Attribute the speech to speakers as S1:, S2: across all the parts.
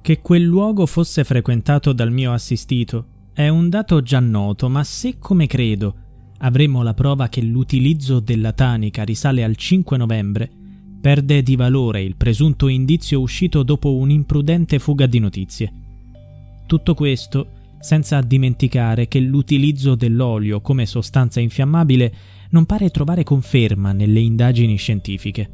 S1: Che quel luogo fosse frequentato dal mio assistito è un dato già noto, ma se come credo avremo la prova che l'utilizzo della tanica risale al 5 novembre, perde di valore il presunto indizio uscito dopo un'imprudente fuga di notizie. Tutto questo senza dimenticare che l'utilizzo dell'olio come sostanza infiammabile non pare trovare conferma nelle indagini scientifiche.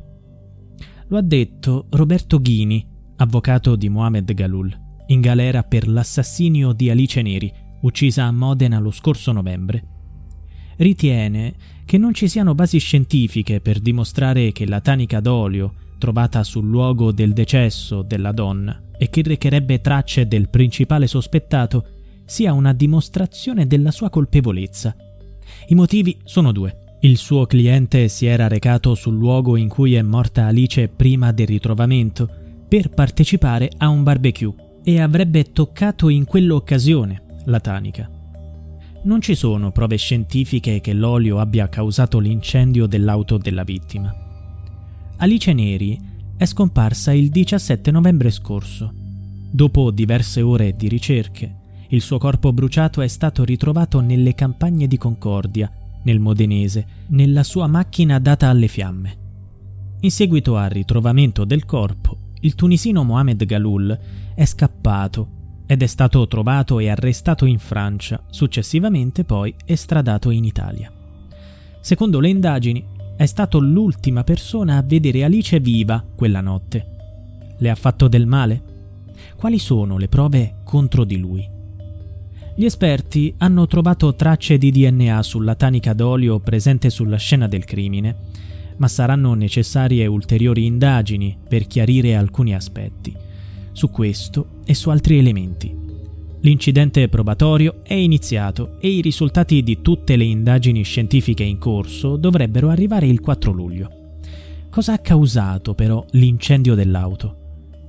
S1: Lo ha detto Roberto Ghini, avvocato di Mohamed Galul, in galera per l'assassinio di Alice Neri, uccisa a Modena lo scorso novembre. Ritiene che non ci siano basi scientifiche per dimostrare che la tanica d'olio trovata sul luogo del decesso della donna e che recherebbe tracce del principale sospettato sia una dimostrazione della sua colpevolezza. I motivi sono due. Il suo cliente si era recato sul luogo in cui è morta Alice prima del ritrovamento per partecipare a un barbecue e avrebbe toccato in quell'occasione la tanica. Non ci sono prove scientifiche che l'olio abbia causato l'incendio dell'auto della vittima. Alice Neri è scomparsa il 17 novembre scorso. Dopo diverse ore di ricerche, il suo corpo bruciato è stato ritrovato nelle campagne di Concordia, nel Modenese, nella sua macchina data alle fiamme. In seguito al ritrovamento del corpo, il tunisino Mohamed Galul è scappato ed è stato trovato e arrestato in Francia, successivamente poi estradato in Italia. Secondo le indagini, è stato l'ultima persona a vedere Alice viva quella notte. Le ha fatto del male? Quali sono le prove contro di lui? Gli esperti hanno trovato tracce di DNA sulla tanica d'olio presente sulla scena del crimine, ma saranno necessarie ulteriori indagini per chiarire alcuni aspetti, su questo e su altri elementi. L'incidente probatorio è iniziato e i risultati di tutte le indagini scientifiche in corso dovrebbero arrivare il 4 luglio. Cosa ha causato però l'incendio dell'auto?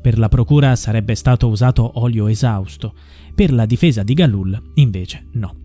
S1: Per la procura sarebbe stato usato olio esausto, per la difesa di Galul invece no.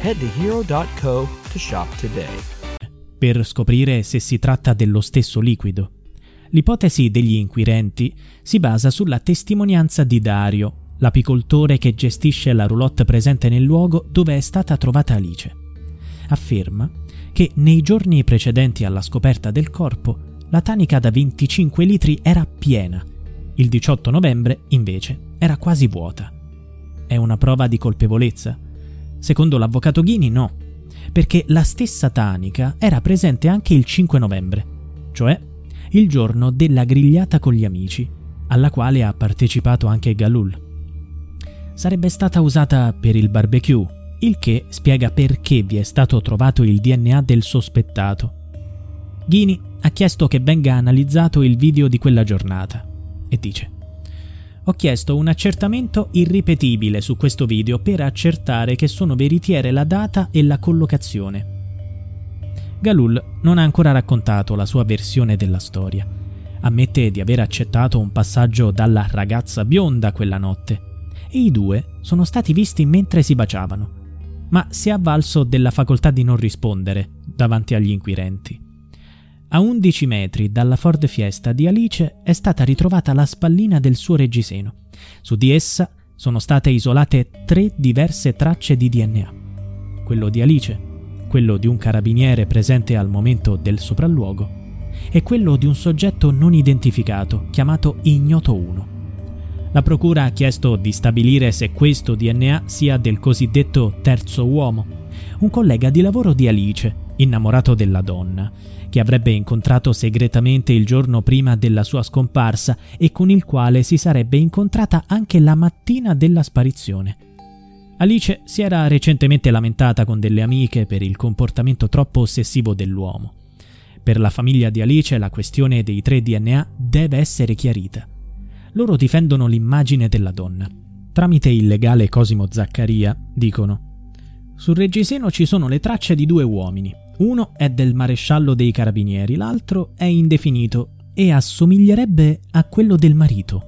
S2: Head to hero.co to shop today.
S1: Per scoprire se si tratta dello stesso liquido. L'ipotesi degli inquirenti si basa sulla testimonianza di Dario, l'apicoltore che gestisce la roulotte presente nel luogo dove è stata trovata Alice. Afferma che nei giorni precedenti alla scoperta del corpo la tanica da 25 litri era piena. Il 18 novembre, invece, era quasi vuota. È una prova di colpevolezza? Secondo l'avvocato Ghini no, perché la stessa tanica era presente anche il 5 novembre, cioè il giorno della grigliata con gli amici, alla quale ha partecipato anche Galul. Sarebbe stata usata per il barbecue, il che spiega perché vi è stato trovato il DNA del sospettato. Ghini ha chiesto che venga analizzato il video di quella giornata e dice ho chiesto un accertamento irripetibile su questo video per accertare che sono veritiere la data e la collocazione. Galul non ha ancora raccontato la sua versione della storia. Ammette di aver accettato un passaggio dalla ragazza bionda quella notte e i due sono stati visti mentre si baciavano, ma si è avvalso della facoltà di non rispondere davanti agli inquirenti. A 11 metri dalla Ford Fiesta di Alice è stata ritrovata la spallina del suo reggiseno. Su di essa sono state isolate tre diverse tracce di DNA. Quello di Alice, quello di un carabiniere presente al momento del sopralluogo e quello di un soggetto non identificato chiamato Ignoto 1. La procura ha chiesto di stabilire se questo DNA sia del cosiddetto terzo uomo, un collega di lavoro di Alice, innamorato della donna, che avrebbe incontrato segretamente il giorno prima della sua scomparsa e con il quale si sarebbe incontrata anche la mattina della sparizione. Alice si era recentemente lamentata con delle amiche per il comportamento troppo ossessivo dell'uomo. Per la famiglia di Alice la questione dei tre DNA deve essere chiarita. Loro difendono l'immagine della donna. Tramite il legale Cosimo Zaccaria dicono Sul reggiseno ci sono le tracce di due uomini. Uno è del maresciallo dei carabinieri, l'altro è indefinito e assomiglierebbe a quello del marito.